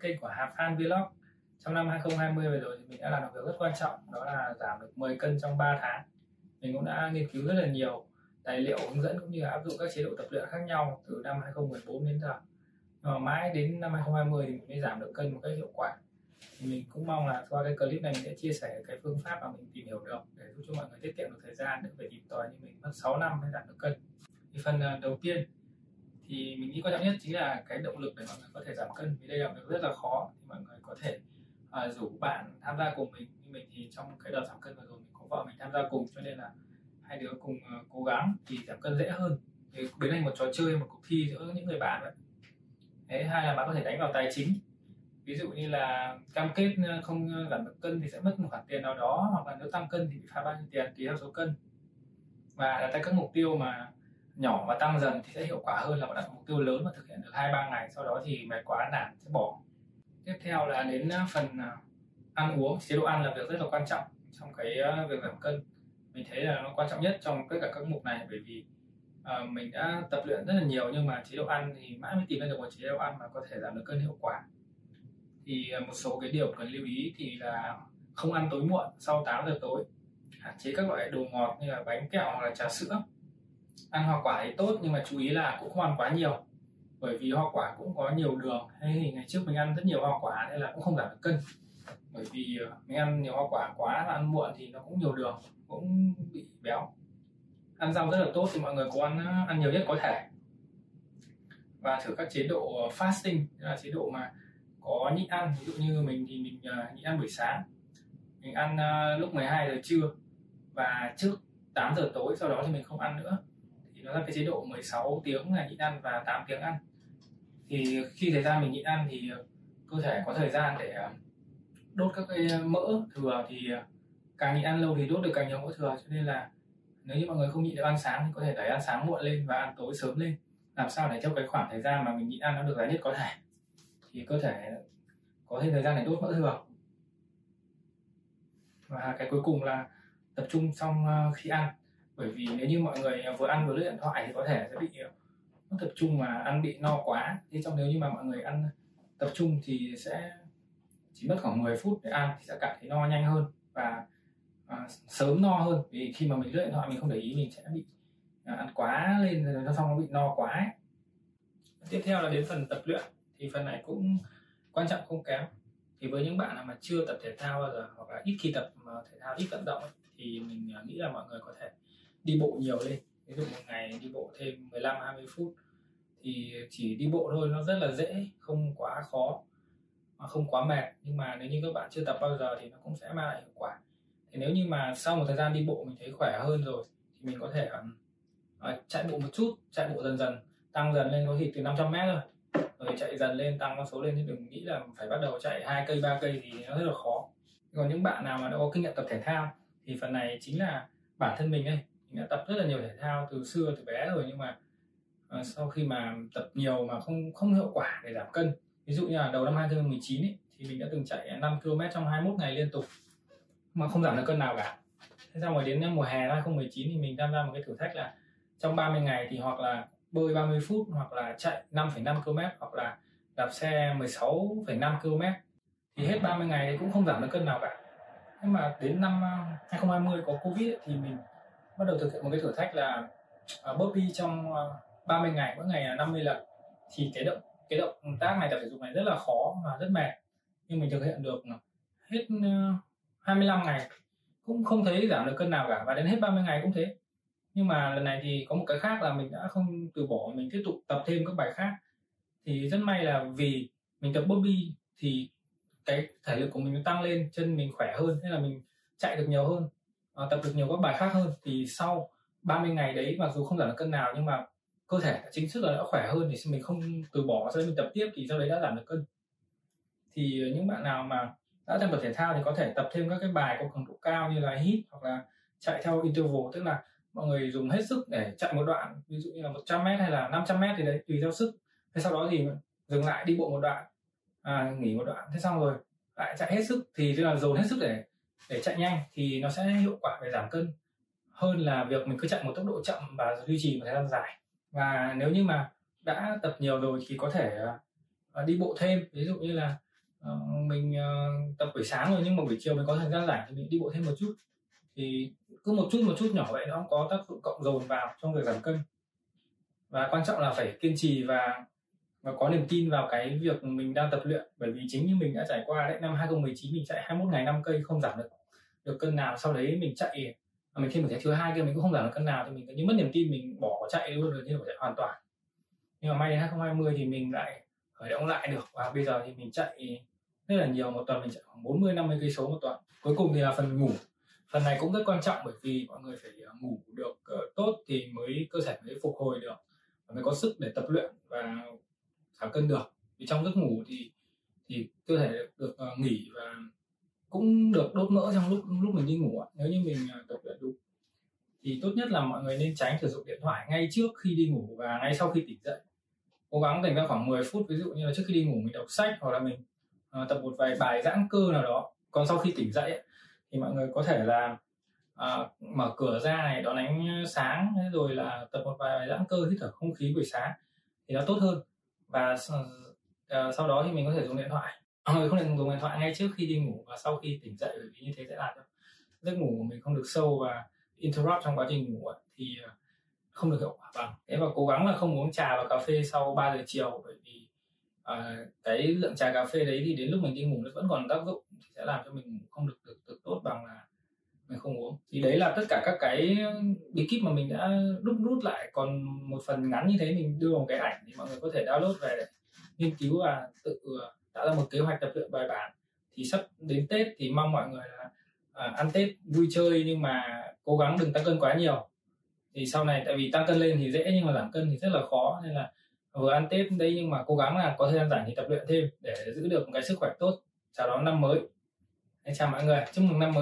kênh của Hà Phan Vlog. Trong năm 2020 vừa rồi thì mình đã làm được việc rất quan trọng, đó là giảm được 10 cân trong 3 tháng. Mình cũng đã nghiên cứu rất là nhiều tài liệu hướng dẫn cũng như là áp dụng các chế độ tập luyện khác nhau từ năm 2014 đến giờ. Mà mãi đến năm 2020 thì mình mới giảm được cân một cách hiệu quả. Thì mình cũng mong là qua cái clip này mình sẽ chia sẻ cái phương pháp mà mình tìm hiểu được để giúp cho mọi người tiết kiệm được thời gian để phải tìm tòi như mình mất 6 năm mới giảm được cân. Thì phần ờ, đầu tiên thì mình nghĩ quan trọng nhất chính là cái động lực để mọi người có thể giảm cân vì đây là việc rất là khó thì mọi người có thể uh, rủ bạn tham gia cùng mình. Như mình thì trong cái đợt giảm cân vừa rồi mình có vợ mình tham gia cùng cho nên là hai đứa cùng uh, cố gắng thì giảm cân dễ hơn. Thì biến thành một trò chơi một cuộc thi giữa những người bạn vậy. Thế hai là bạn có thể đánh vào tài chính. Ví dụ như là cam kết ờ, không ờ, giảm được cân thì sẽ mất một khoản tiền nào đó hoặc là nếu tăng cân thì bị phạt bao nhiêu tiền tùy theo số cân. Và đặt ra các mục tiêu mà nhỏ và tăng dần thì sẽ hiệu quả hơn là bạn đặt mục tiêu lớn và thực hiện được hai ba ngày sau đó thì mệt quá nản sẽ bỏ. Tiếp theo là đến à, phần à, ăn uống chế độ ăn là việc rất là quan trọng trong cái à, việc giảm cân. Mình thấy là nó quan trọng nhất trong tất cả các mục này bởi vì uh, mình đã tập luyện rất là nhiều nhưng mà chế độ ăn thì mãi mới tìm ra được một chế độ ăn mà có thể giảm được cân hiệu quả. Thì một số cái điều cần lưu ý thì là không ăn tối muộn sau 8 giờ tối. Hạn chế các loại đồ ngọt như là bánh kẹo hoặc là trà sữa ăn hoa quả thì tốt, nhưng mà chú ý là cũng không ăn quá nhiều. Bởi vì hoa quả cũng có nhiều đường. Hay thì ngày trước mình ăn rất nhiều hoa quả nên là cũng không giảm được cân. Bởi vì ờ, mình ăn nhiều hoa quả quá ăn muộn thì nó cũng nhiều đường, cũng bị béo. Ăn rau rất là tốt thì mọi người cố ăn ờ, ăn nhiều nhất có thể. Và thử các chế độ ờ, fasting là chế độ mà có nhịn ăn. Ví dụ như mình thì mình nhịn ăn buổi sáng. Mình ăn lúc 12 giờ trưa và trước 8 giờ tối sau đó thì mình không ăn nữa thì nó là cái chế độ 16 tiếng là nhịn ăn và 8 tiếng ăn. Thì khi thời gian mình nhịn ăn thì cơ thể có thời gian để ờ, đốt các cái mỡ thừa. Thì càng nhịn ăn lâu thì đốt được càng nhiều mỡ thừa. Cho nên là nếu như mọi người không nhịn được ăn sáng thì có thể đẩy ăn sáng muộn lên và ăn tối sớm lên. Làm sao để trong cái khoảng thời gian mà mình nhịn ăn nó được dài nhất có thể. Thì cơ thể có thêm thời gian để đốt mỡ thừa. Và cái cuối cùng là tập trung xong ờ, khi ăn bởi vì nếu như mọi người à, vừa ăn vừa lướt điện thoại thì có thể sẽ bị à, mất tập trung mà ăn bị no quá. Thế trong nếu như mà mọi người ăn tập trung thì sẽ chỉ mất khoảng 10 phút để ăn thì sẽ cảm thấy no nhanh hơn và à, sớm no hơn. Vì khi mà mình lướt điện thoại mình không để ý mình sẽ bị à, ăn quá lên rồi nó xong nó bị no quá. Ấy. tiếp theo là đến phần tập luyện. Thì phần này cũng quan trọng không kém. Thì với những bạn nào mà chưa tập thể thao bao giờ hoặc là ít khi tập thể thao ít vận động ấy, thì mình à, nghĩ là mọi người có thể đi bộ nhiều lên. Ví dụ một ngày đi bộ thêm 15 20 phút thì chỉ đi bộ thôi nó rất là dễ không quá khó mà không quá mệt. Nhưng mà nếu như các bạn chưa tập bao giờ thì nó cũng sẽ mang lại hiệu quả. Thì nếu như mà sau một thời gian đi bộ mình thấy khỏe hơn rồi thì mình có thể uh, chạy bộ một chút chạy bộ dần dần tăng dần lên có khi từ 500 mét rồi rồi chạy dần lên tăng con số lên chứ đừng nghĩ là phải bắt đầu chạy hai cây ba cây thì nó rất là khó. Còn những bạn nào mà đã có kinh nghiệm tập thể thao thì phần này chính là bản thân mình đây đã tập rất là nhiều thể thao từ xưa từ bé rồi nhưng mà uh, sau khi mà tập nhiều mà không không hiệu quả để giảm cân. Ví dụ như là đầu năm 2019 ấy, thì mình đã từng chạy 5 km trong 21 ngày liên tục mà không giảm được cân nào cả. Thế xong rồi đến mùa hè 2019 thì mình tham gia một cái thử thách là trong 30 ngày thì hoặc là bơi 30 phút hoặc là chạy 5,5 km hoặc là đạp xe 16,5 km. Thì hết 30 ngày thì cũng không giảm được cân nào cả. Nhưng mà đến năm à, 2020 có covid ấy, thì mình bắt đầu thực hiện một cái thử thách là à, uh, burpee trong à, uh, 30 ngày mỗi ngày là 50 lần. Thì cái động cái động tác này tập thể dục này rất là khó và rất mệt. Nhưng mình thực hiện được hết à, uh, 25 ngày. Cũng không thấy giảm được cân nào cả và đến hết 30 ngày cũng thế. Nhưng mà lần này thì có một cái khác là mình đã không từ bỏ mình tiếp tục tập thêm các bài khác. Thì rất may là vì mình tập bobby thì cái thể lực của mình nó tăng lên chân mình khỏe hơn nên là mình chạy được nhiều hơn uh, tập được nhiều các bài khác hơn thì sau 30 ngày đấy mặc dù không giảm được cân nào nhưng mà cơ thể chính thức là đã khỏe hơn thì mình không từ bỏ sau đấy mình tập tiếp thì sau đấy đã giảm được cân. Thì ờ, những bạn nào mà đã tập thể thao thì có thể tập thêm các cái bài có cường độ cao như là hit hoặc là chạy theo interval tức là mọi người dùng hết sức để chạy một đoạn ví dụ như là 100 m hay là 500 m thì đấy tùy theo sức. Thế sau đó thì dừng lại đi bộ một đoạn à, nghỉ một đoạn. Thế xong rồi lại chạy hết sức thì tức là dồn hết sức để để chạy nhanh thì nó sẽ hiệu quả về giảm cân hơn là việc mình cứ chạy một tốc độ chậm và duy trì một thời gian dài. Và nếu như mà đã tập nhiều rồi thì có thể ờ, đi bộ thêm. Ví dụ như là ờ, mình ờ, tập buổi sáng rồi nhưng mà buổi chiều mình có thời gian rảnh thì mình đi bộ thêm một chút. Thì cứ một chút một chút nhỏ vậy nó có tác dụng cộng dồn vào trong việc giảm cân. Và quan trọng là phải kiên trì và và có niềm tin vào cái việc mình đang tập luyện. Bởi vì chính như mình đã trải qua đấy, năm 2019 mình chạy 21 ngày 5 cây không giảm được được cân nào. Sau đấy mình chạy à, mình thêm một cái thứ hai kia, mình cũng không giảm được cân nào. Thì mình như mất niềm tin, mình bỏ chạy luôn, rồi như bỏ chạy hoàn toàn. Nhưng mà may đến 2020 thì mình lại khởi động lại được. Và bây giờ thì mình chạy rất là nhiều, một tuần mình chạy khoảng 40 50 cây số một tuần. Cuối cùng thì là phần ngủ. Phần này cũng rất quan trọng bởi vì mọi người phải à, ngủ được ờ, tốt thì mới cơ thể mới phục hồi được và mới có sức để tập luyện. Và giảm cân được. Vì trong giấc ngủ thì thì cơ thể được uh, nghỉ và cũng được đốt mỡ trong lúc lúc mình đi ngủ nếu như mình uh, tập luyện đúng thì tốt nhất là mọi người nên tránh sử dụng điện thoại ngay trước khi đi ngủ và ngay sau khi tỉnh dậy. Cố gắng dành ra khoảng 10 phút ví dụ như là trước khi đi ngủ mình đọc sách hoặc là mình uh, tập một vài bài giãn cơ nào đó. Còn sau khi tỉnh dậy thì mọi người có thể là uh, mở cửa ra này đón ánh sáng rồi là tập một vài bài giãn cơ hít thở không khí buổi sáng thì nó tốt hơn và uh, sau đó thì mình có thể dùng điện thoại. Mình người không thể dùng điện thoại ngay trước khi đi ngủ và sau khi tỉnh dậy bởi vì như thế sẽ làm cho giấc ngủ của mình không được sâu và interrupt trong quá trình ngủ thì ờ, không được hiệu quả bằng. Thế và cố gắng là không uống trà và cà phê sau 3 giờ chiều bởi vì uh, cái lượng trà cà phê đấy thì đến lúc mình đi ngủ nó vẫn còn tác dụng thì sẽ làm cho mình ngủ không được được, được tốt bằng là mày không uống. Thì đấy là tất cả các cái uh, bí kíp mà mình đã đúc rút lại. Còn một phần ngắn như thế mình đưa một cái ảnh thì mọi người có thể download về để nghiên cứu và tự uh, tạo ra một kế hoạch tập luyện bài bản. Thì sắp đến tết thì mong mọi người là à, ăn tết vui chơi nhưng mà cố gắng đừng tăng cân quá nhiều. Thì sau này tại vì tăng cân lên thì dễ nhưng mà giảm cân thì rất là khó. Nên là vừa ăn tết đây nhưng mà cố gắng là có thời gian rảnh thì tập luyện thêm để giữ được một cái sức khỏe tốt. Chào đón năm mới. Chào mọi người. Chúc mừng năm mới.